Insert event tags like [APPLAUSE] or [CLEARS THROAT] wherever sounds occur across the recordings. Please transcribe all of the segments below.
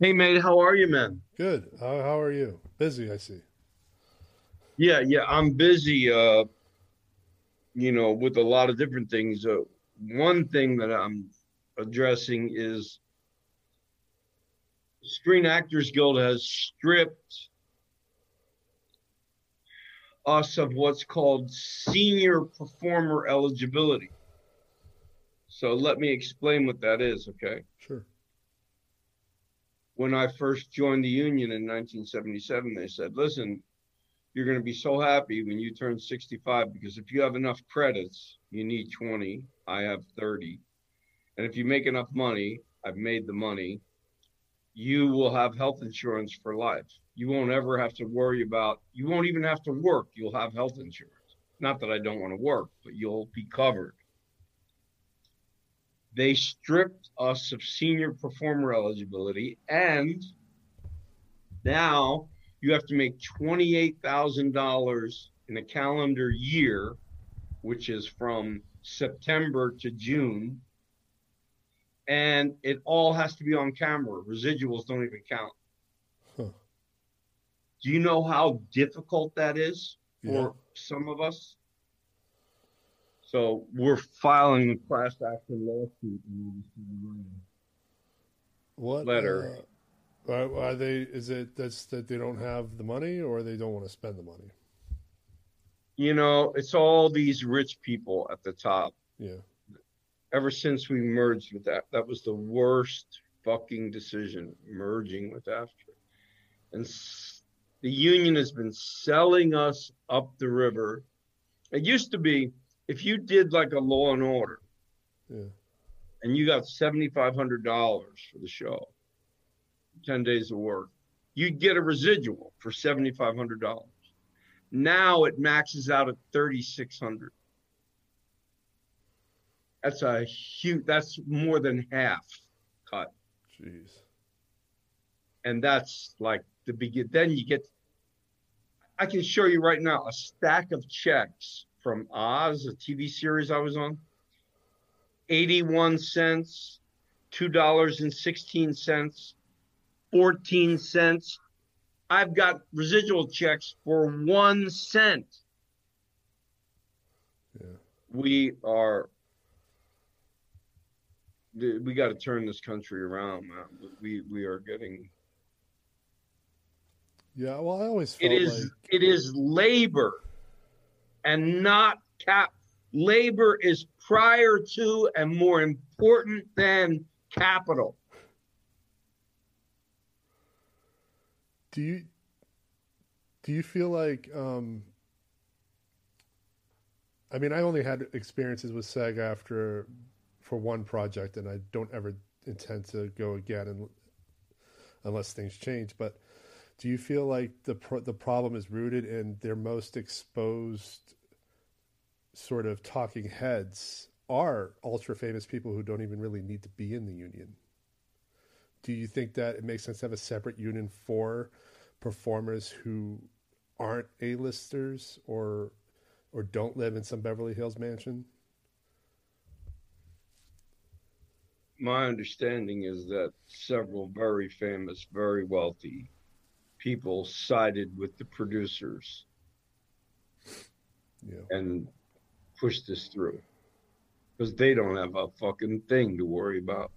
Hey, mate, how are you, man? Good. How, how are you? Busy, I see. Yeah, yeah, I'm busy, uh, you know, with a lot of different things. Uh, one thing that I'm addressing is Screen Actors Guild has stripped us of what's called senior performer eligibility. So let me explain what that is, okay? Sure. When I first joined the union in 1977, they said, listen, you're going to be so happy when you turn 65 because if you have enough credits, you need 20. I have 30. And if you make enough money, I've made the money, you will have health insurance for life. You won't ever have to worry about, you won't even have to work. You'll have health insurance. Not that I don't want to work, but you'll be covered. They stripped us of senior performer eligibility and now you have to make $28,000 in a calendar year, which is from September to June. And it all has to be on camera. Residuals don't even count. Huh. Do you know how difficult that is for Yeah. some of us? So we're filing a class action lawsuit What Letter. Uh, are, are they? Is it that's that they don't have the money, or they don't want to spend the money? You know, it's all these rich people at the top. Yeah. ever since we merged with that, that was the worst fucking decision merging with AFTRA. And s- the union has been selling us up the river. It used to be if you did like a law and order Yeah. and you got $7,500 for the show, 10 days of work, you'd get a residual for $7,500. Now it maxes out at 3,600. That's a huge, that's more than half cut. Jeez. And that's like the begin. Then you get, I can show you right now a stack of checks from Oz, a TV series I was on. 81 cents, $2.16, 14 cents. I've got residual checks for one cent. Yeah. We are, we got to turn this country around, man. We, we are getting, Yeah. Well, I always it is, like it is labor and not cap. Labor is prior to and more important than capital. Do you do you feel like um I mean I only had experiences with SAG-AFTRA for one project and I don't ever intend to go again and, unless things change but do you feel like the pro- the problem is rooted in their most exposed sort of talking heads are ultra famous people who don't even really need to be in the union do you think that it makes sense to have a separate union for performers who aren't A-listers or or don't live in some Beverly Hills mansion? My understanding is that several very famous, very wealthy people sided with the producers Yeah. and pushed this through because they don't have a fucking thing to worry about.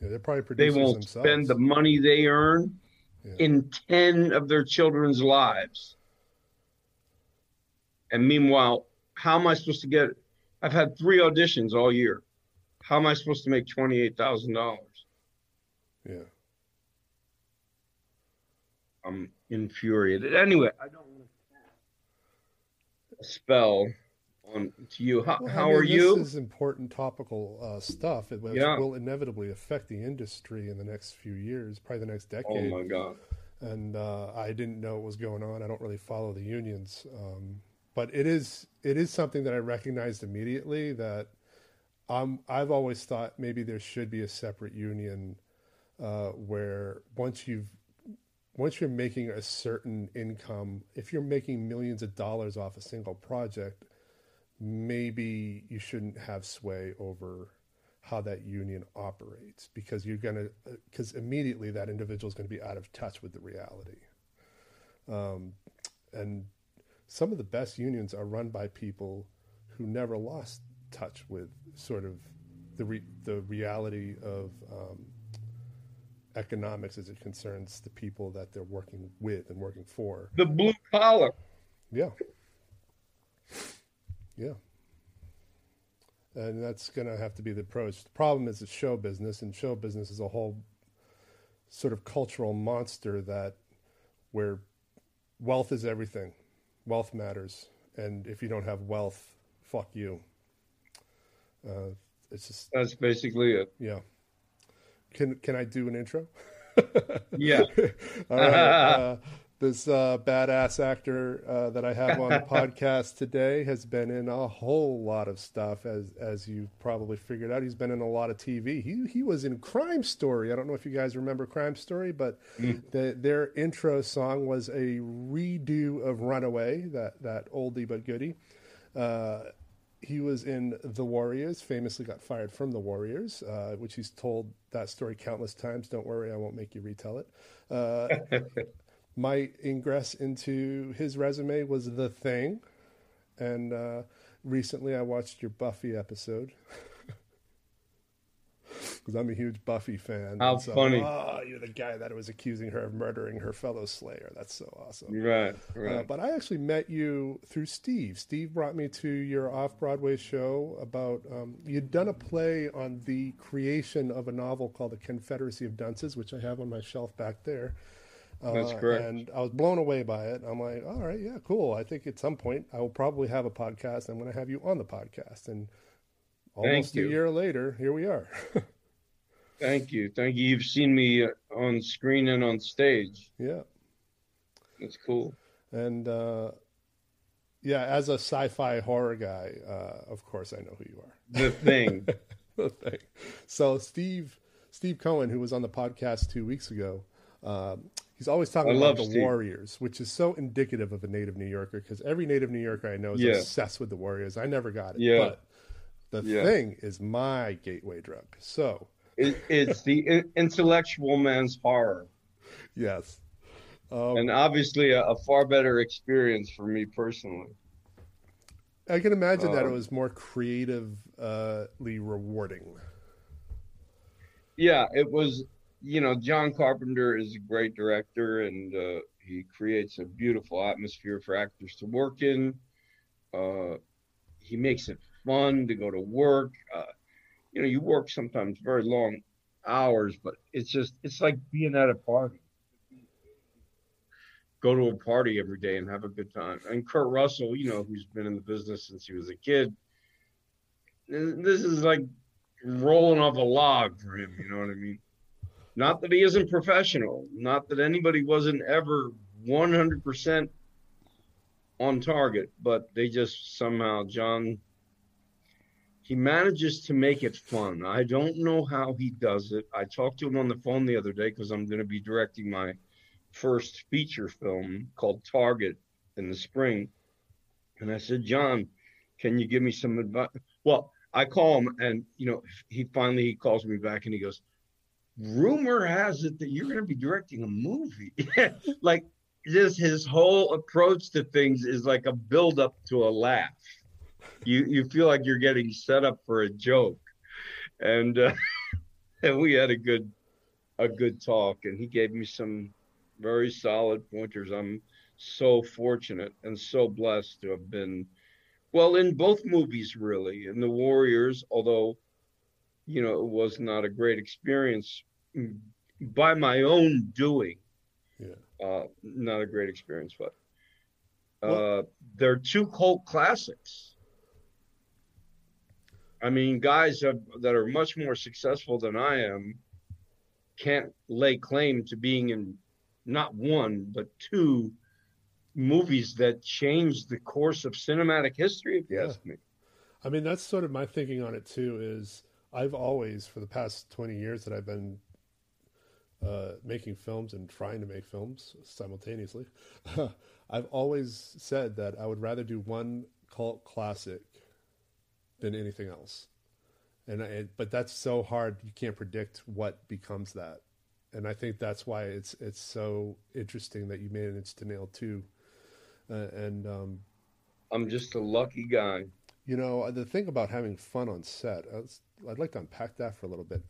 Yeah, they're probably They won't themselves. spend the money they earn Yeah. in 10 of their children's lives. And meanwhile, how am I supposed to get? I've had three auditions all year. How am I supposed to make $28,000? yeah. I'm infuriated. Anyway, I don't want to spell on to you. How, Well, I how mean, are you? This is important topical uh, stuff. It will, Yeah. will inevitably affect the industry in the next few years, probably the next decade. Oh my God. and uh, I didn't know what was going on. I don't really follow the unions, um, but it is it is something that I recognized immediately that um, I've always thought maybe there should be a separate union uh, where once you've once you're making a certain income, if you're making millions of dollars off a single project, maybe you shouldn't have sway over how that union operates because you're going to because immediately that individual is going to be out of touch with the reality um, and some of the best unions are run by people who never lost touch with sort of the re- the reality of um, economics as it concerns the people that they're working with and working for. The blue collar. Yeah. Yeah. And that's going to have to be the approach. The problem is it's show business, and show business is a whole sort of cultural monster that where wealth is everything. Wealth matters. And if you don't have wealth, fuck you. Uh, it's just that's basically it. Yeah. Can can I do an intro? yeah. [LAUGHS] All right. Uh, this uh, badass actor uh, that I have on the [LAUGHS] podcast today has been in a whole lot of stuff, as as you probably figured out. He's been in a lot of TV. He he was in Crime Story. I don't know if you guys remember Crime Story, but mm. the, their intro song was a redo of Runaway, that that oldie but goodie. Uh, he was in The Warriors, famously got fired from The Warriors, uh, which he's told that story countless times. Don't worry, I won't make you retell it. Uh, [LAUGHS] my ingress into his resume was The Thing. And uh, recently I watched your Buffy episode. [LAUGHS] because I'm a huge Buffy fan. How so, funny! Oh, you're the guy that was accusing her of murdering her fellow Slayer. That's so awesome. Right, uh, right. Uh, but I actually met you through Steve. Steve brought me to your off Broadway show about um, you'd done a play on the creation of a novel called The Confederacy of Dunces, which I have on my shelf back there. Uh, That's correct. And I was blown away by it. I'm like, all right, yeah, cool. I think at some point I will probably have a podcast. I'm going to have you on the podcast. And almost a year later, here we are. [LAUGHS] Thank you. Thank you. You've seen me on screen and on stage. Yeah. That's cool. And uh, yeah, as a sci-fi horror guy, uh, of course I know who you are. The thing. [LAUGHS] the thing. So Steve Steve Cohen, who was on the podcast two weeks ago, um, he's always talking I about the Steve. Warriors, which is so indicative of a native New Yorker because every native New Yorker I know is yeah. obsessed with the Warriors. I never got it. Yeah. But the yeah. thing is my gateway drug. So it, it's the intellectual man's horror. Yes. Um, and obviously, a, a, far better experience for me personally. I can imagine um, that it um, was more creatively rewarding. Yeah, it was. You know, John Carpenter is a great director, and uh, he creates a beautiful atmosphere for actors to work in. Uh, he makes it fun to go to work. Uh, you know, you work sometimes very long hours, but it's just it's like being at a party. Go to a party every day and have a good time. And Kurt Russell, you know, who's been in the business since he was a kid, this is like rolling off a log for him. You know what I mean? Not that he isn't professional, not that anybody wasn't ever 100% on target, but they just somehow, John he manages to make it fun. I don't know how he does it. I talked to him on the phone the other day because I'm going to be directing my first feature film called Target in the spring. And I said, John, can you give me some advice? Well, I call him and, you know, he finally he calls me back and he goes, rumor has it that you're going to be directing a movie. [LAUGHS] like just his whole approach to things is like a build up to a laugh you you feel like you're getting set up for a joke, and uh, [LAUGHS] and we had a good a good talk, and he gave me some very solid pointers. I'm so fortunate and so blessed to have been well in both movies really in the warriors although you know it was not a great experience by my own doing yeah uh, not a great experience but uh, they're two cult classics I mean, guys have, that are much more successful than I am can't lay claim to being in not one but two movies that changed the course of cinematic history. If you yeah. ask me, I mean that's sort of my thinking on it too. Is I've always, for the past twenty years that I've been uh, making films and trying to make films simultaneously, [LAUGHS] I've always said that I would rather do one cult classic than anything else. and I, but that's so hard. You can't predict what becomes that, and I think that's why it's it's so interesting that you managed to nail two. Uh, and um, I'm just a lucky guy. You know, the thing about having fun on set, I'd like to unpack that for a little bit.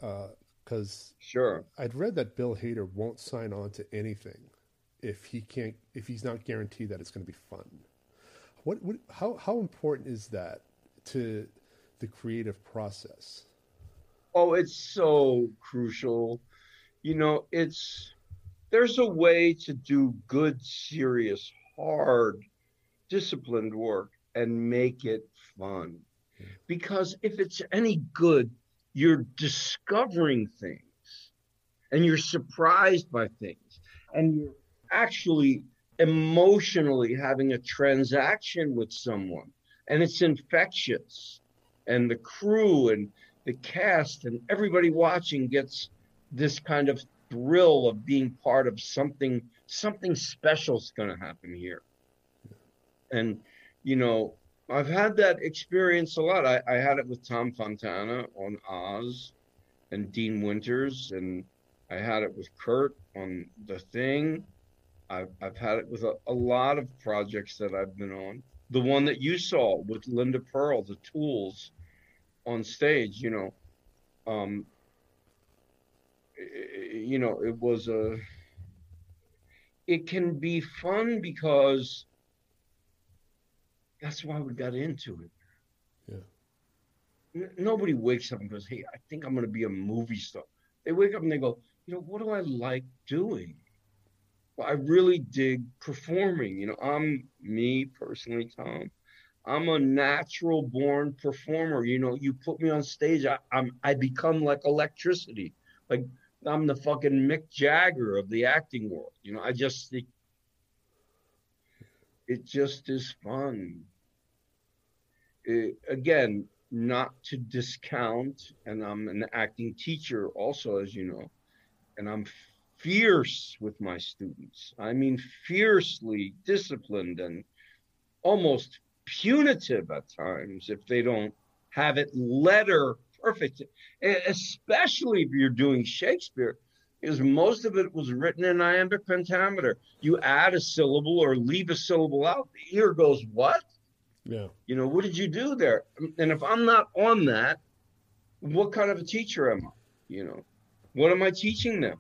Because sure, I'd read that Bill Hader won't sign on to anything if he can't, if he's not guaranteed that it's going to be fun. What, what, how, how important is that to the creative process? Oh, it's so crucial. You know, it's there's a way to do good, serious, hard, disciplined work and make it fun. Hmm. Because if it's any good, you're discovering things and you're surprised by things and you're actually emotionally having a transaction with someone and it's infectious and the crew and the cast and everybody watching gets this kind of thrill of being part of something something special is going to happen here. And you know i've had that experience a lot. I, I had it with tom fontana on oz and dean winters and i had it with kurt on the thing. I've, I've had it with a, a lot of projects that i've been on. The one that you saw with linda purl the tools on stage you know um you know it was a it can be fun because that's why we got into it yeah N- nobody wakes up and goes hey i think i'm going to be a movie star they wake up and they go you know what do i like doing well, i really dig performing you know i'm me personally tom I'm a natural born performer. You know, you put me on stage, I, I'm I become like electricity. Like I'm the fucking Mick Jagger of the acting world. You know, I just think it just is fun. It, again, not to discount, and I'm an acting teacher also, as you know, and I'm fierce with my students. I mean, fiercely disciplined and almost punitive at times if they don't have it letter perfect, especially if you're doing Shakespeare, because most of it was written in iambic pentameter. You add a syllable or leave a syllable out, the ear goes, What? Yeah. You know, what did you do there? And if I'm not on that, what kind of a teacher am I? You know, what am I teaching them?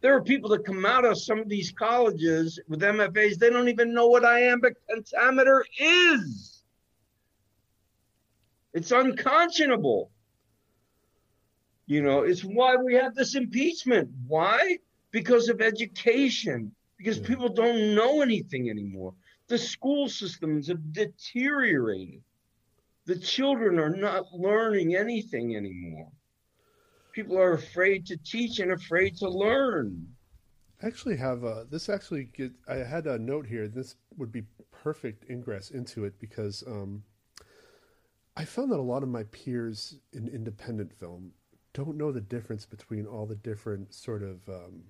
There are people that come out of some of these colleges with MFAs, they don't even know what iambic pentameter is. It's unconscionable. You know, it's why we have this impeachment. Why? Because of education, because yeah. people don't know anything anymore. The school systems have deteriorated. The children are not learning anything anymore people are afraid to teach and afraid to learn. I actually have a, this actually get, I had a note here. This would be perfect ingress into it because um, I found that a lot of my peers in independent film don't know the difference between all the different sort of um,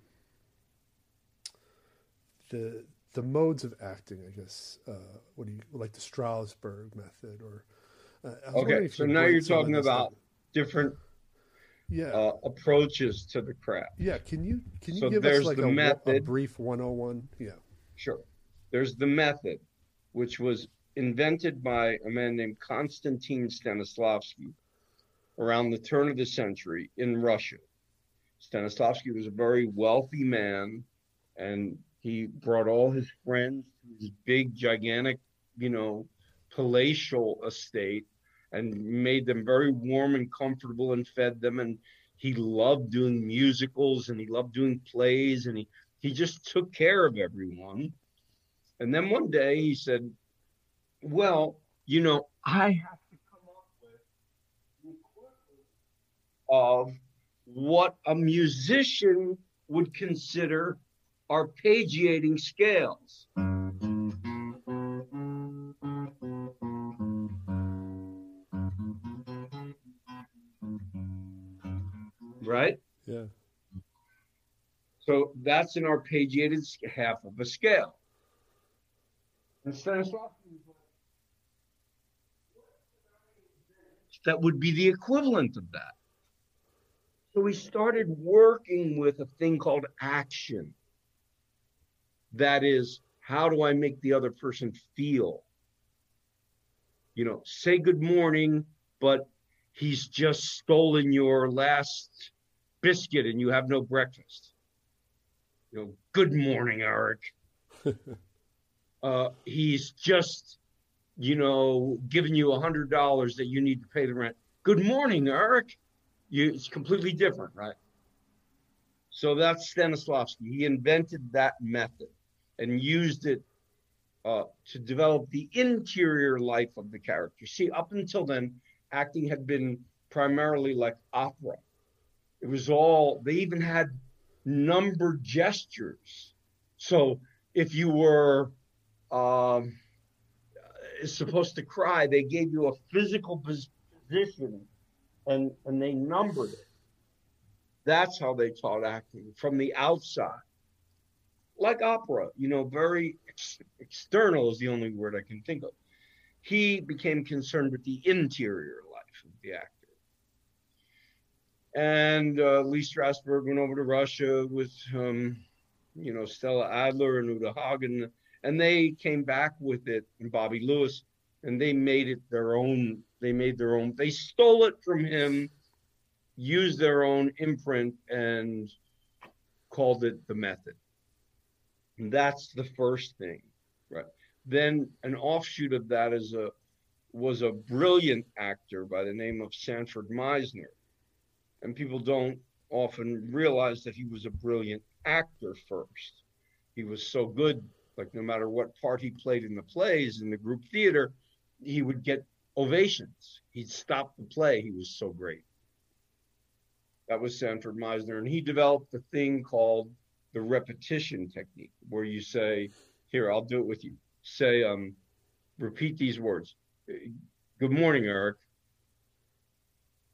the the modes of acting. I guess uh, what do you like the Strasberg method or uh, okay? So now you're talking about different yeah. uh, approaches to the craft. Yeah, can you can you so give us like a, method, a brief 101? Yeah. Sure. There's the method, which was invented by a man named Konstantin Stanislavski around the turn of the century in Russia. Stanislavski was a very wealthy man, and he brought all his friends to his big, gigantic, you know, palatial estate and made them very warm and comfortable and fed them. And he loved doing musicals and he loved doing plays and he, he just took care of everyone. And then one day he said, Well, you know, I have to come up with of what a musician would consider arpeggiating scales. right? Yeah. So that's an arpeggiated half of a scale. And that would be the equivalent of that. So we started working with a thing called action. That is, how do I make the other person feel? You know, say good morning, but he's just stolen your last biscuit and you have no breakfast. You know, good morning, Eric. [LAUGHS] uh, he's just, you know, giving you a hundred dollars that you need to pay the rent. Good morning, Eric. You, it's completely different, right? So that's Stanislavski. He invented that method and used it uh, to develop the interior life of the character. See, up until then, acting had been primarily like opera. It was all, they even had numbered gestures. So if you were um, supposed to cry, they gave you a physical position and, and they numbered it. That's how they taught acting from the outside. Like opera, you know, very ex- external is the only word I can think of. He became concerned with the interior life of the actor and uh, Lee Strasberg went over to Russia with, um, you know, Stella Adler and Uta Hagen, and they came back with it, and Bobby Lewis, and they made it their own. They made their own. They stole it from him, used their own imprint, and called it the method. And that's the first thing, right? Then an offshoot of that is a was a brilliant actor by the name of Sanford Meisner and people don't often realize that he was a brilliant actor first. He was so good, like no matter what part he played in the plays in the group theater, he would get ovations. He'd stop the play. He was so great. That was Sanford Meisner, and he developed a thing called the repetition technique, where you say, "Here, I'll do it with you." Say, um, repeat these words. Good morning, Eric.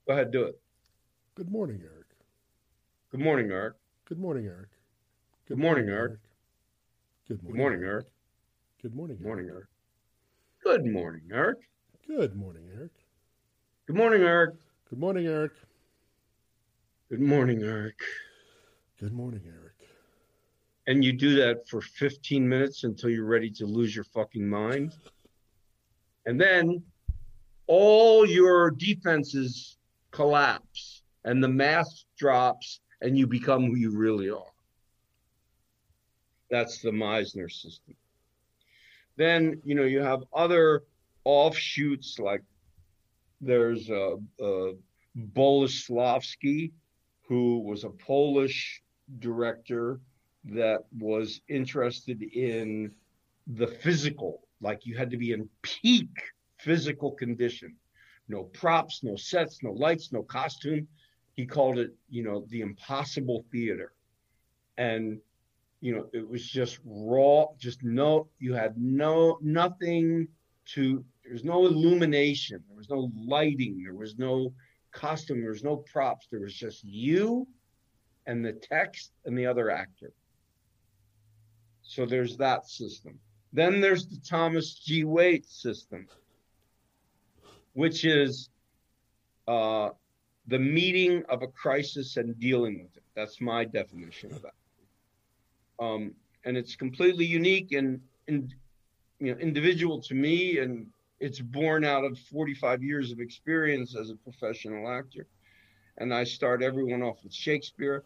Go ahead, do it. Good morning, Eric. Good morning, Eric. Good morning, Eric. Good, morning, Eric. Good morning, Good morning, Eric. Good morning, Eric. Good morning, Eric. Good morning, Eric. Good morning, Eric. Good morning, Eric. Good morning, Eric. Good morning, Eric. And you do that for 15 minutes until you're ready to lose your fucking mind. [LAUGHS] And then all your defenses collapse and the mask drops and you become who you really are. That's the Meisner system. Then, you know, you have other offshoots like there's a, a Boleslavsky, who was a Polish director that was interested in the physical, like you had to be in peak physical condition no props, no sets, no lights, no costume. He called it, you know, the impossible theater. And, you know, it was just raw, just no, you had no, nothing to, there was no illumination, there was no lighting, there was no costume, there was no props. There was just you and the text and the other actor. So there's that system. Then there's the Thomas G. Waites system which is uh, the meeting of a crisis and dealing with it. That's my definition of that. Um, and it's completely unique and, and you know individual to me, and it's born out of 45 years of experience as a professional actor. And I start everyone off with Shakespeare.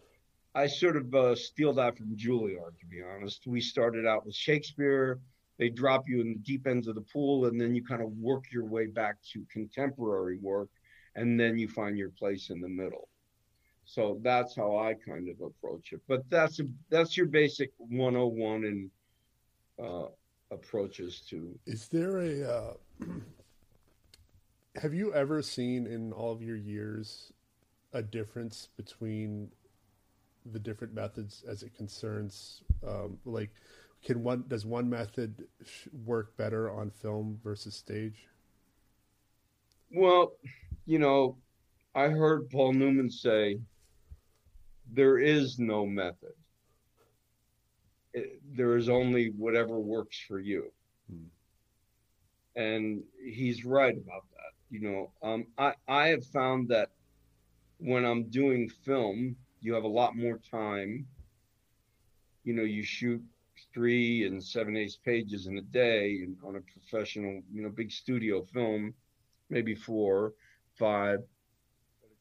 I sort of uh, steal that from Juilliard, to be honest. We started out with Shakespeare they drop you in the deep ends of the pool and then you kind of work your way back to contemporary work and then you find your place in the middle so that's how i kind of approach it but that's a, that's your basic 101 and uh, approaches to is there a uh, [CLEARS THROAT] have you ever seen in all of your years a difference between the different methods as it concerns um, like can one does one method work better on film versus stage? Well, you know, I heard Paul Newman say there is no method. It, there is only whatever works for you. Hmm. And he's right about that. You know, um, I I have found that when I'm doing film, you have a lot more time. You know, you shoot three and seven eighths pages in a day on a professional, you know, big studio film, maybe four, five.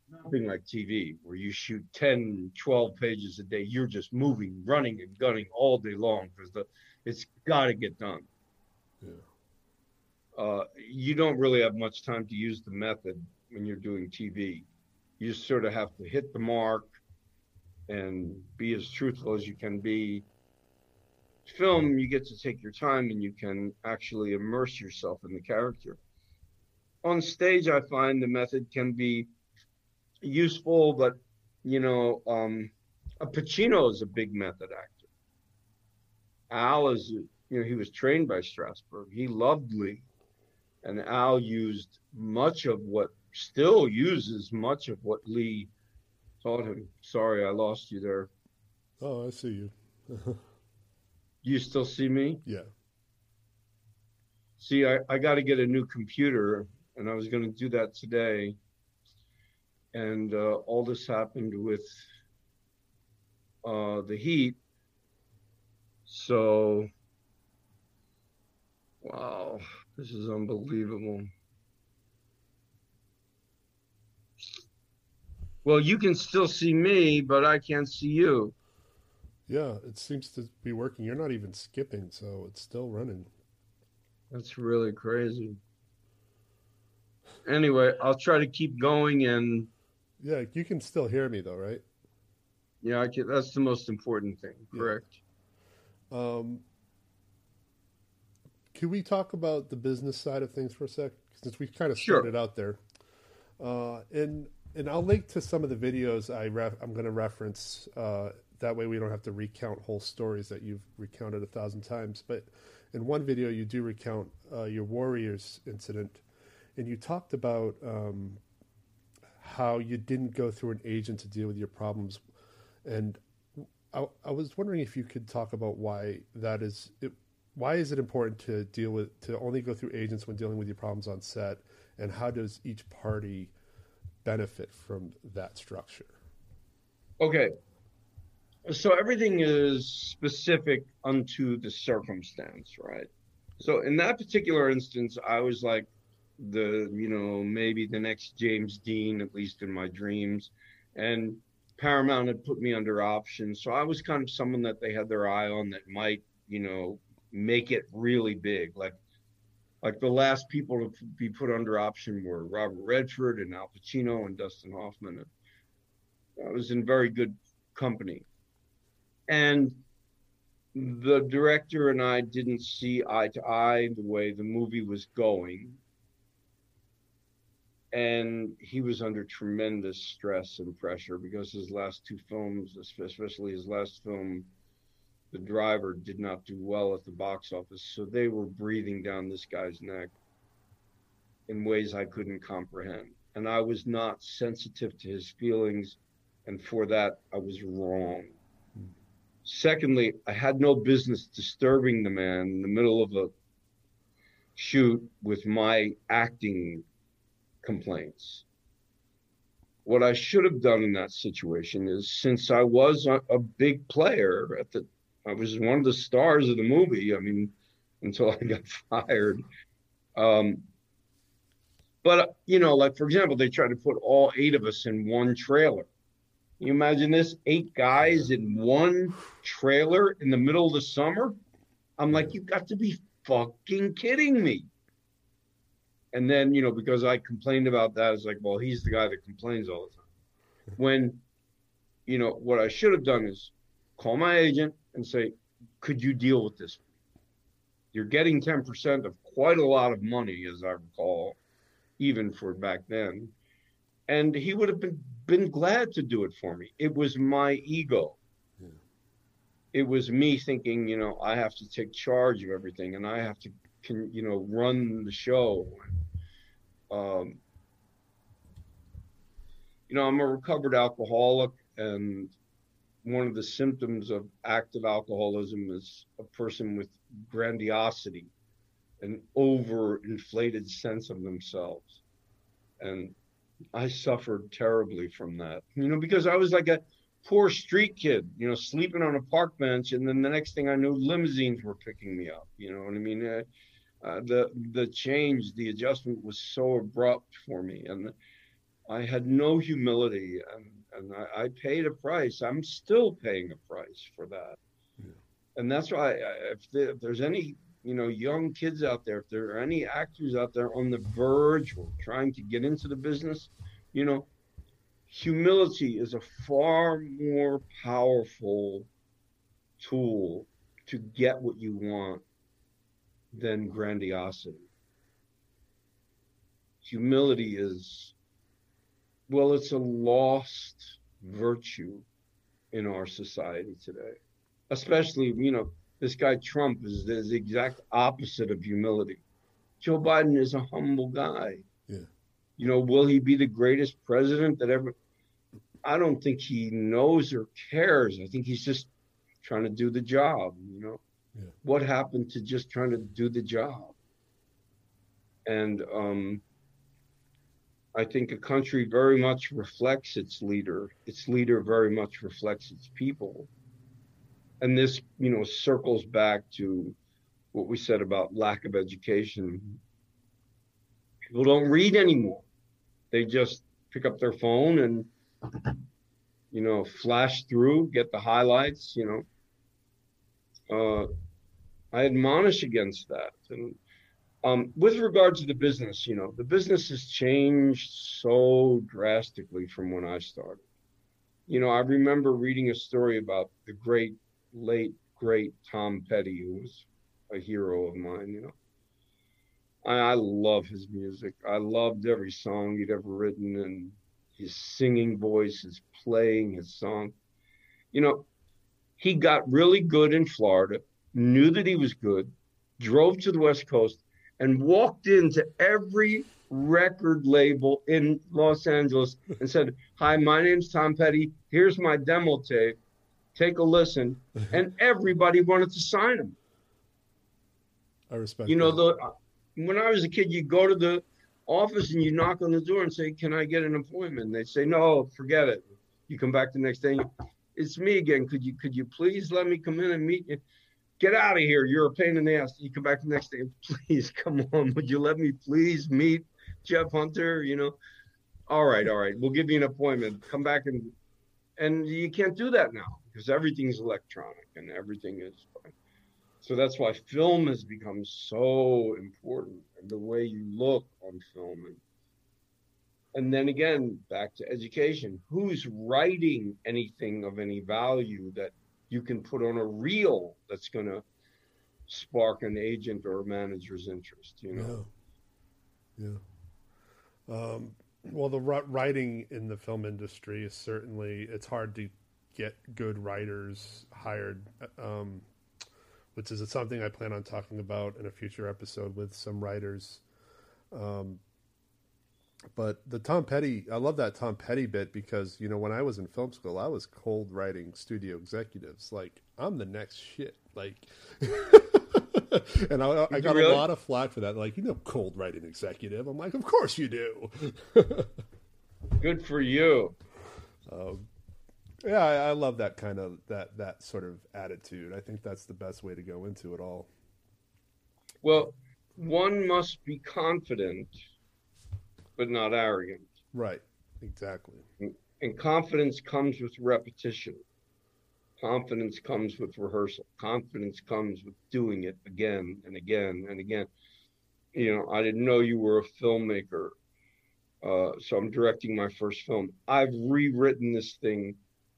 Nothing like TV where you shoot 10, 12 pages a day. You're just moving, running, and gunning all day long because the it's got to get done. Yeah. Uh, you don't really have much time to use the method when you're doing TV. You sort of have to hit the mark and be as truthful as you can be film, you get to take your time and you can actually immerse yourself in the character. On stage, I find the method can be useful, but you know, um, a Pacino is a big method actor. Al is, you know, he was trained by Strasberg. He loved Lee, and Al used much of what, still uses much of what Lee taught him. Sorry, I lost you there. Oh, I see you. You still see me? Yeah. See, I, I got to get a new computer, and I was going to do that today. And uh, all this happened with uh, the heat. So, wow, this is unbelievable. Well, you can still see me, but I can't see you. Yeah, it seems to be working. You're not even skipping, so it's still running. That's really crazy. Anyway, I'll try to keep going and Yeah, you can still hear me though, right? Yeah, I can, that's the most important thing. Correct. Yeah. Um can we talk about the business side of things for a sec? Since we kind of started sure. out there. Uh, and and I'll link to some of the videos I ref, I'm going to reference uh, that way we don't have to recount whole stories that you've recounted a thousand times. But in one video, you do recount uh, your Warriors incident, and you talked about um, how you didn't go through an agent to deal with your problems. And I, I was wondering if you could talk about why that is. It, why is it important to deal with to only go through agents when dealing with your problems on set, and how does each party benefit from that structure? Okay, so everything is specific unto the circumstance, right? So in that particular instance, I was like the, you know, maybe the next James Dean, at least in my dreams. And Paramount had put me under option. So I was kind of someone that they had their eye on that might, you know, make it really big. Like like the last people to be put under option were Robert Redford and Al Pacino and Dustin Hoffman. I was in very good company. And the director and I didn't see eye to eye the way the movie was going. And he was under tremendous stress and pressure because his last two films, especially his last film, The Driver, did not do well at the box office. So they were breathing down this guy's neck in ways I couldn't comprehend. And I was not sensitive to his feelings. And for that, I was wrong. Secondly, I had no business disturbing the man in the middle of a shoot with my acting complaints. What I should have done in that situation is since I was a, a big player at the I was one of the stars of the movie. I mean, [LAUGHS] until I got fired. Um, but you know, like for example, they tried to put all eight of us in one trailer. You imagine this eight guys in one trailer in the middle of the summer? I'm like, you've got to be fucking kidding me. And then, you know, because I complained about that, it's like, well, he's the guy that complains all the time. [LAUGHS] When, you know, what I should have done is call my agent and say, could you deal with this? You're getting 10% of quite a lot of money, as I recall, even for back then. And he would have been been glad to do it for me. It was my ego. Yeah. It was me thinking, you know, I have to take charge of everything and I have to, can, you know, run the show. Um, you know, I'm a recovered alcoholic, and one of the symptoms of active alcoholism is a person with grandiosity, an overinflated sense of themselves. and I suffered terribly from that. You know, because I was like a poor street kid, you know, sleeping on a park bench, and then the next thing I knew, limousines were picking me up. You know what I mean? Uh, uh, the the change, the adjustment was so abrupt for me, and I had no humility, and and I, I paid a price. I'm still paying a price for that, yeah. and that's why I, if, the, if there's any you know young kids out there, if there are any actors out there on the verge or trying to get into the business, you know, humility is a far more powerful tool to get what you want than grandiosity. Humility is, well, it's a lost virtue in our society today. Especially, you know, this guy Trump is the exact opposite of humility. Joe Biden is a humble guy. You know, will he be the greatest president that ever? I don't think he knows or cares. I think he's just trying to do the job, you know. Yeah. What happened to just trying to do the job? And um, I think a country very much reflects its leader. Its leader very much reflects its people. And this, you know, circles back to what we said about lack of education. People don't read anymore. They just pick up their phone and, you know, flash through, get the highlights, you know. Uh, I admonish against that. And um, with regard to the business, you know, the business has changed so drastically from when I started. You know, I remember reading a story about the great, late, great Tom Petty, who was a hero of mine, you know. I, I love his music. I loved every song he'd ever written and his singing voice, his playing, his song. You know, he got really good in Florida knew that he was good, drove to the West Coast, and walked into every record label in Los Angeles and said, Hi, my name's Tom Petty. Here's my demo tape. Take a listen. [LAUGHS] And everybody wanted to sign him. I respect You know, the when I was a kid, you go to the office and you knock on the door and say, Can I get an appointment? And they say, No, forget it. You come back the next day. It's me again. Could you could you please let me come in and meet you? get out of here. You're a pain in the ass. You come back the next day. [LAUGHS] Please come on. Would you let me please meet Jeff Hunter? You know, all right, all right. We'll give you an appointment. Come back and and you can't do that now because everything's electronic and everything is. So that's why film has become so important and the way you look on film. And, and then again, back to education. Who's writing anything of any value that you can put on a reel that's going to spark an agent or a manager's interest you know yeah, yeah. Um, well the writing in the film industry is certainly it's hard to get good writers hired um, which is something i plan on talking about in a future episode with some writers um, but the Tom Petty, I love that Tom Petty bit because you know when I was in film school, I was cold writing studio executives. Like I'm the next shit. Like, [LAUGHS] and I, I got really? a lot of flack for that. Like you know, cold writing executive. I'm like, of course you do. [LAUGHS] Good for you. Um, yeah, I, I love that kind of that that sort of attitude. I think that's the best way to go into it all. Well, one must be confident but not arrogant. Right. Exactly. And, and confidence comes with repetition. Confidence comes with rehearsal. Confidence comes with doing it again and again and again. You know, I didn't know you were a filmmaker. Uh, so I'm directing my first film. I've rewritten this thing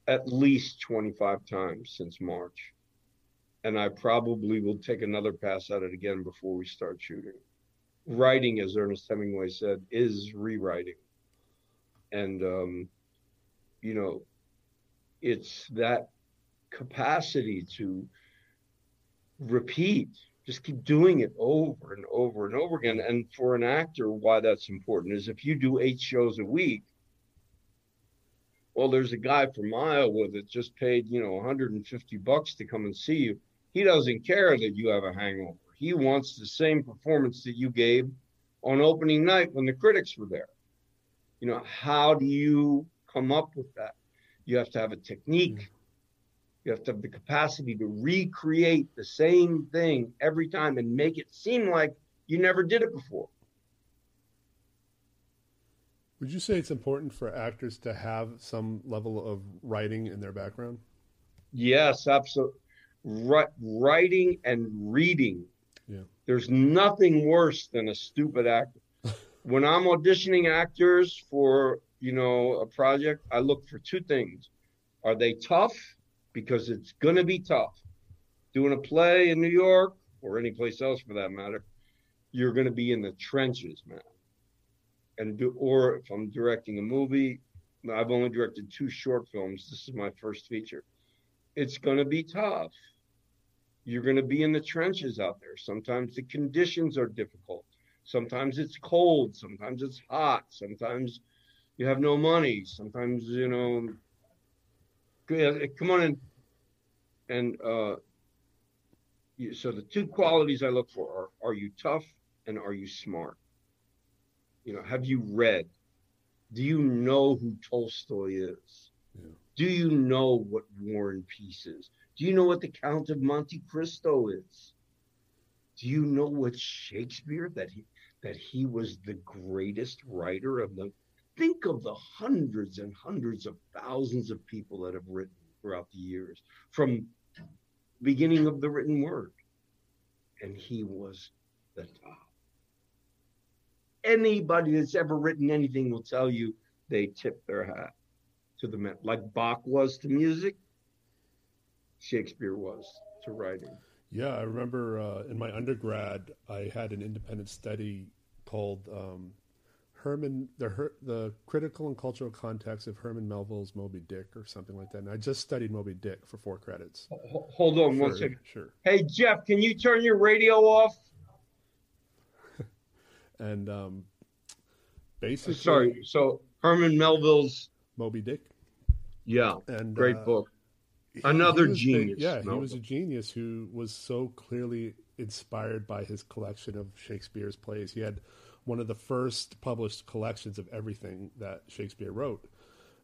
at least 25 times since March. And I probably will take another pass at it again before we start shooting writing, as Ernest Hemingway said, is rewriting. And, um, you know, it's that capacity to repeat, just keep doing it over and over and over again. And for an actor, why that's important is if you do eight shows a week, well, there's a guy from Iowa that just paid, you know, 150 bucks to come and see you. He doesn't care that you have a hangover he wants the same performance that you gave on opening night when the critics were there. You know, how do you come up with that? You have to have a technique. Mm-hmm. You have to have the capacity to recreate the same thing every time and make it seem like you never did it before. Would you say it's important for actors to have some level of writing in their background? Yes, absolutely. writing and reading. Yeah. There's nothing worse than a stupid actor. [LAUGHS] when I'm auditioning actors for, you know, a project, I look for two things. Are they tough? Because it's going to be tough. Doing a play in New York or any place else for that matter, you're going to be in the trenches, man and do or if I'm directing a movie, I've only directed two short films. This is my first feature. It's going to be tough. You're going to be in the trenches out there. Sometimes the conditions are difficult. Sometimes it's cold. Sometimes it's hot. Sometimes you have no money. Sometimes you know. Come on in, and uh, so the two qualities I look for are: are you tough and are you smart? You know, have you read? Do you know who Tolstoy is? Yeah. Do you know what War and Peace is? Do you know what the Count of Monte Cristo is? Do you know what Shakespeare that he that he was the greatest writer of the think of the hundreds and hundreds of thousands of people that have written throughout the years from beginning of the written word and he was the top anybody that's ever written anything will tell you they tip their hat to the men, like Bach was to music, Shakespeare was to writing. Yeah, I remember uh, in my undergrad, I had an independent study called um, Herman, the the critical and cultural context of Herman Melville's Moby Dick, or something like that. And I just studied Moby Dick for four credits. Hold on sure, one second. Sure. Hey Jeff, can you turn your radio off? And um, basically, sorry. So Herman Melville's Moby Dick. Yeah, and great uh, book. Another genius. Yeah, Melville. he was a genius who was so clearly inspired by his collection of Shakespeare's plays. He had one of the first published collections of everything that Shakespeare wrote.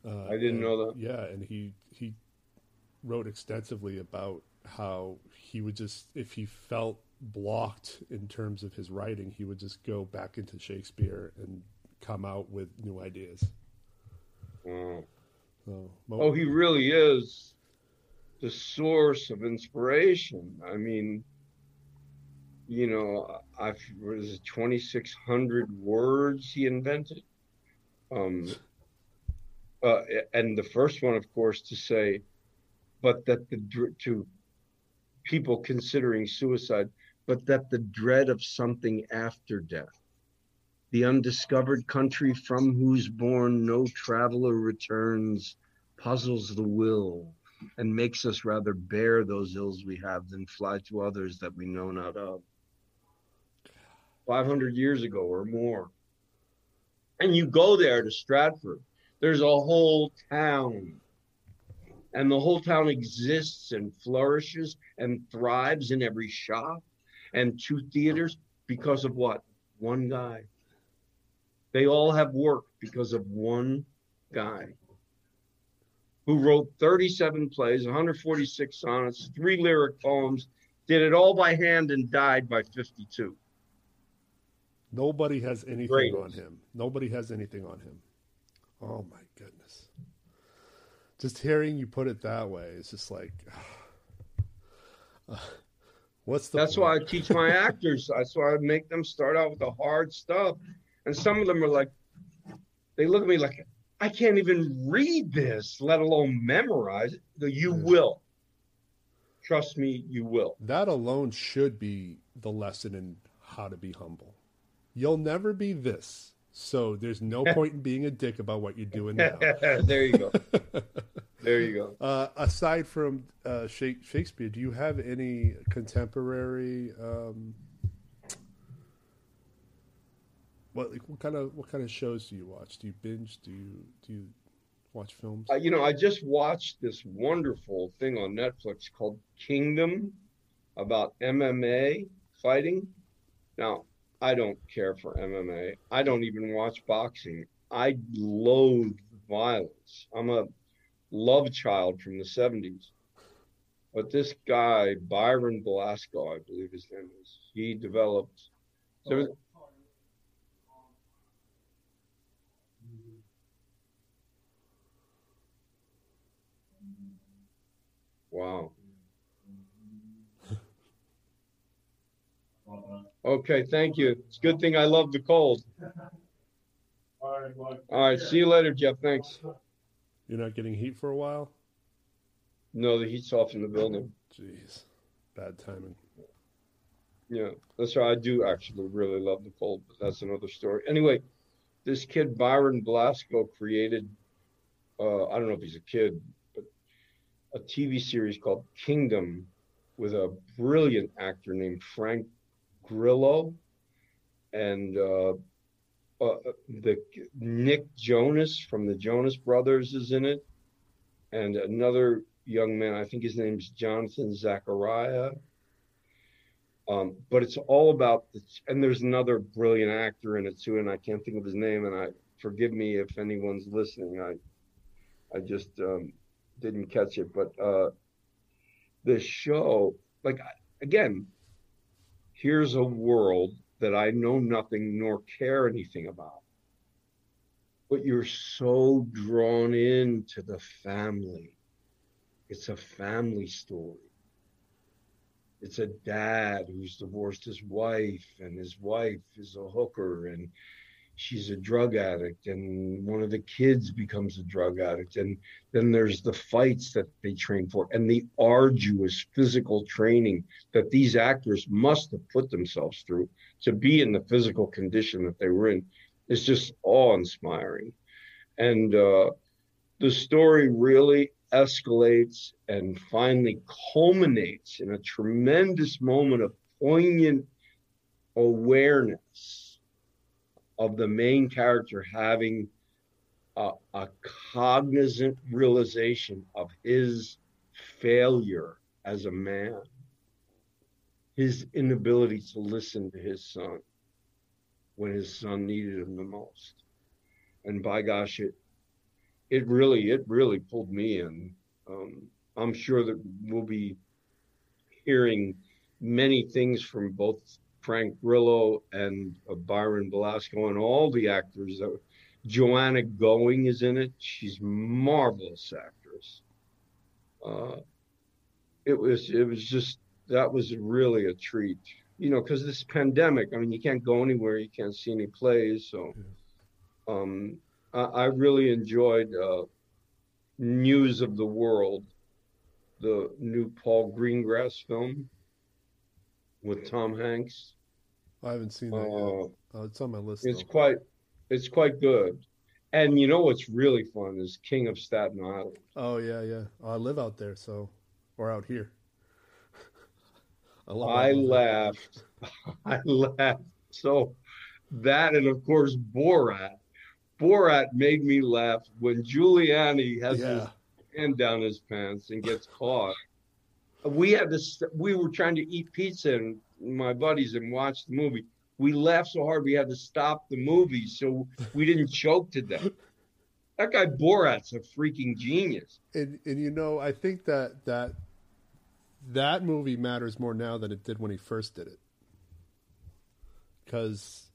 Uh, I didn't and, know that. Yeah, and he he wrote extensively about how he would just if he felt blocked in terms of his writing, he would just go back into Shakespeare and come out with new ideas. Mm. So, oh, he really is the source of inspiration. I mean, you know, I was twenty six hundred words he invented. Um, uh, and the first one, of course, to say, but that the to people considering suicide, but that the dread of something after death, the undiscovered country from whose bourne no traveler returns, puzzles the will and makes us rather bear those ills we have than fly to others that we know not of. 500 years ago or more. And you go there to Stratford, there's a whole town and the whole town exists and flourishes and thrives in every shop and two theaters because of what? One guy. They all have work because of one guy who wrote 37 plays, 146 sonnets, three lyric poems, did it all by hand and died by 52. Nobody has anything Greatest. on him. Nobody has anything on him. Oh my goodness just hearing you put it that way is just like [SIGHS] uh, what's the that's point? why i teach my [LAUGHS] actors. That's why i make them start out with the hard stuff. And some of them are like they look at me like i can't even read this let alone memorize it. You will. Trust me you will. That alone should be the lesson in how to be humble. You'll never be this. So there's no [LAUGHS] point in being a dick about what you're doing now. [LAUGHS] there you go. There you go. Uh, aside from uh, Shakespeare, do you have any contemporary? Um, what what kind of what kind of shows do you watch? Do you binge? Do you do you watch films? Uh, you know, I just watched this wonderful thing on Netflix called Kingdom about MMA fighting. Now, I don't care for MMA. I don't even watch boxing. I loathe violence. I'm a love child from the 70s. But this guy, Byron Balasco, I believe his name is, he developed. So, wow. Okay, thank you. It's a good thing I love the cold. All right, see you later, Jeff. Thanks. You're not getting heat for a while? No, the heat's off in the building. Jeez, bad timing. Yeah, that's right. I do actually really love the cold, but that's another story. Anyway, this kid Byron Balasco created. Uh, I don't know if he's a kid, but a TV series called Kingdom with a brilliant actor named Frank Grillo, and uh, uh, the Nick Jonas from the Jonas Brothers is in it, and another young man. I think his name's Jonathan Zachariah. Um, but it's all about the, and there's another brilliant actor in it too, and I can't think of his name. And I forgive me if anyone's listening. I I just um, didn't catch it, but uh, the show, like again, here's a world that I know nothing nor care anything about. But you're so drawn into the family. It's a family story. It's a dad who's divorced his wife, and his wife is a hooker, and she's a drug addict and one of the kids becomes a drug addict and then there's the fights that they train for and the arduous physical training that these actors must have put themselves through to be in the physical condition that they were in is just awe-inspiring. And uh, the story really escalates and finally culminates in a tremendous moment of poignant awareness of the main character having a, a cognizant realization of his failure as a man, his inability to listen to his son when his son needed him the most. And by gosh, it it really it really pulled me in. Um, I'm sure that we'll be hearing many things from both Frank Grillo and uh, Byron Balasco and all the actors. Uh, Joanna Going is in it. She's marvelous actress. Uh, it was it was just that was really a treat, you know, because this pandemic. I mean, you can't go anywhere, you can't see any plays, so um, I, I, really enjoyed uh, News of the World, the new Paul Greengrass film with Tom Hanks. I haven't seen that uh, oh, it's on my list. It's though. quite, it's quite good. And you know what's really fun is King of Staten Island. Oh yeah, yeah. Oh, I live out there, so or out here. [LAUGHS] I, I laughed. [LAUGHS] I laughed. So that and of course Borat. Borat made me laugh when Giuliani has yeah. his hand down his pants and gets caught. We had this. We were trying to eat pizza and my buddies and watched the movie. We laughed so hard we had to stop the movie so we didn't [LAUGHS] choke to death. That guy Borat's a freaking genius. And and you know, I think that that that movie matters more now than it did when he first did it. Cuz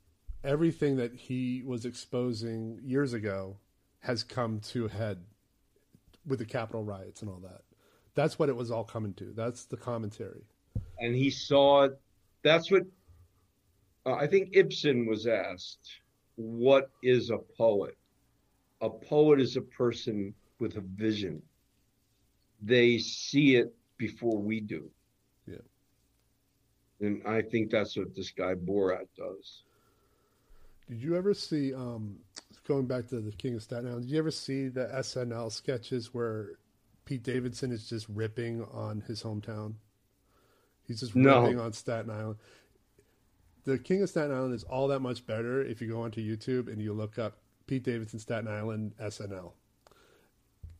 everything that he was exposing years ago has come to head with the Capitol riots and all that. That's what it was all coming to. That's the commentary. And he saw it that's what uh, I think Ibsen was asked what is a poet? A poet is a person with a vision. They see it before we do. Yeah. And I think that's what this guy Borat does. Did you ever see, um, going back to the King of Staten Island, did you ever see the SNL sketches where Pete Davidson is just ripping on his hometown? He's just no. on Staten Island. The King of Staten Island is all that much better if you go onto YouTube and you look up Pete Davidson Staten Island SNL.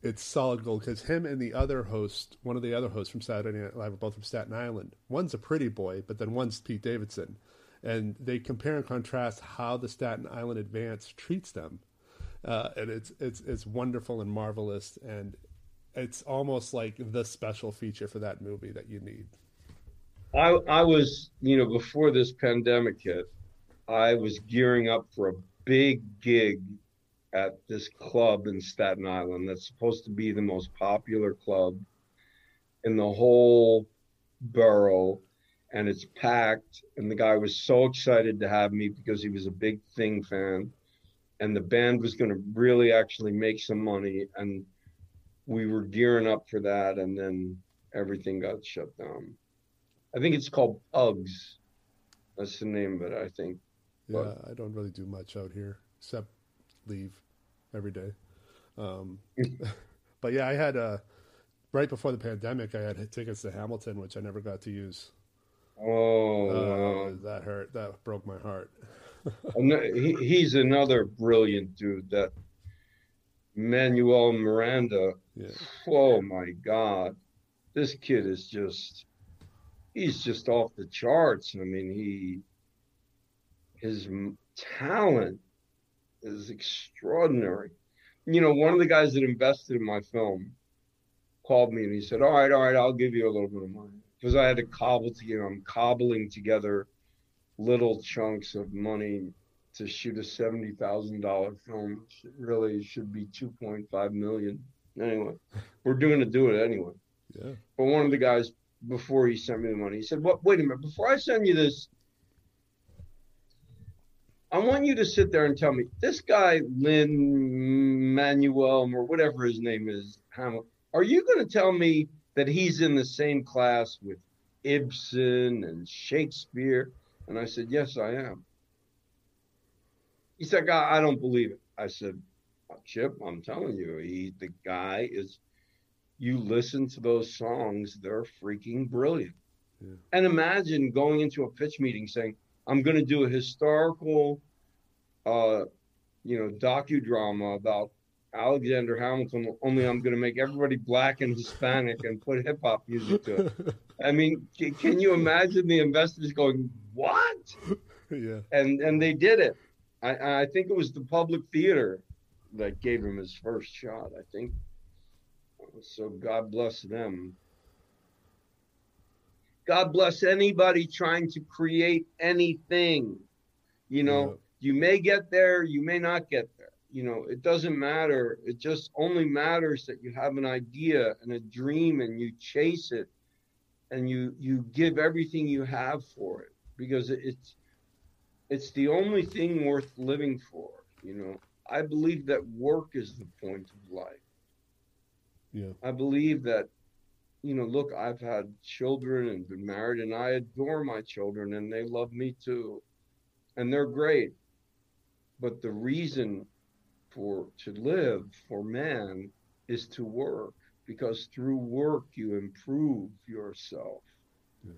It's solid gold because him and the other host, one of the other hosts from Saturday Night Live, are both from Staten Island. One's a pretty boy, but then one's Pete Davidson, and they compare and contrast how the Staten Island Advance treats them. uh, and it's it's it's wonderful and marvelous, and it's almost like the special feature for that movie that you need. I I was you know before this pandemic hit, I was gearing up for a big gig at this club in Staten Island that's supposed to be the most popular club in the whole borough and it's packed and the guy was so excited to have me because he was a big thing fan and the band was going to really actually make some money and we were gearing up for that and then everything got shut down i think it's called uggs that's the name of it i think yeah but, i don't really do much out here except leave every day um, [LAUGHS] but yeah i had uh right before the pandemic i had tickets to hamilton which i never got to use Oh, uh, that hurt. That broke my heart. [LAUGHS] he, he's another brilliant dude. That Manuel Miranda. Yeah. Oh my God, this kid is just—he's just off the charts. I mean, he his talent is extraordinary. You know, one of the guys that invested in my film called me and he said, "All right, all right, I'll give you a little bit of money." because I had to cobble together. I'm um, cobbling together little chunks of money to shoot a seventy thousand dollar film. It really should be two point five million. Anyway, we're doing to do it anyway. Yeah. But one of the guys before he sent me the money, he said, "What? Wait a minute. Before I send you this, I want you to sit there and tell me this guy Lin-Manuel or whatever his name is, Hamilton. Are you going to tell me?" that he's in the same class with Ibsen and Shakespeare. And I said, Yes, I am. He said, God, I don't believe it. I said, Chip, I'm telling you, he the guy is you listen to those songs, they're freaking brilliant. Yeah. And imagine going into a pitch meeting saying, I'm gonna do a historical uh you know docudrama about Alexander Hamilton, only I'm going to make everybody black and Hispanic and put hip hop music to it. [LAUGHS] I mean, can you imagine the investors going, "What?" [LAUGHS] Yeah. And and they did it. I I think it was the public theater that gave him his first shot. I think. So God bless them. God bless anybody trying to create anything. You know, yeah. you may get there, you may not get there you know it doesn't matter it just only matters that you have an idea and a dream and you chase it and you you give everything you have for it because it's it's the only thing worth living for you know i believe that work is the point of life yeah. I believe that you know look i've had children and been married and i adore my children and they love me too. And they're great. But the reason for to live for man is to work because through work you improve yourself. Yeah.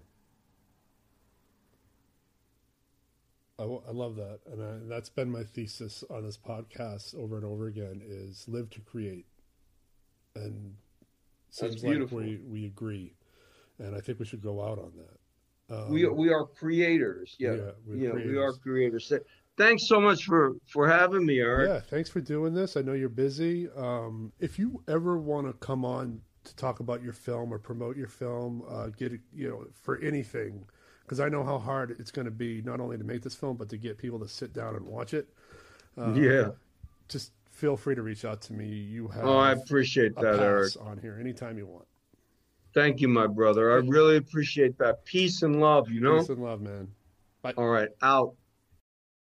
I, I love that, and I, that's been my thesis on this podcast over and over again: is live to create, and seems like we we agree, and I think we should go out on that. Um, we we are creators, yeah, yeah, yeah creators. we are creators. thanks so much for for having me Eric. yeah thanks for doing this. I know you're busy. Um, if you ever want to come on to talk about your film or promote your film uh, get you know for anything because i know how hard it's going to be not only to make this film but to get people to sit down and watch it uh, yeah. just feel free to reach out to me. You have oh i appreciate that eric. on here anytime you want. Thank you my brother. I really appreciate that. Peace and love you know? Peace and love man. Bye. all right out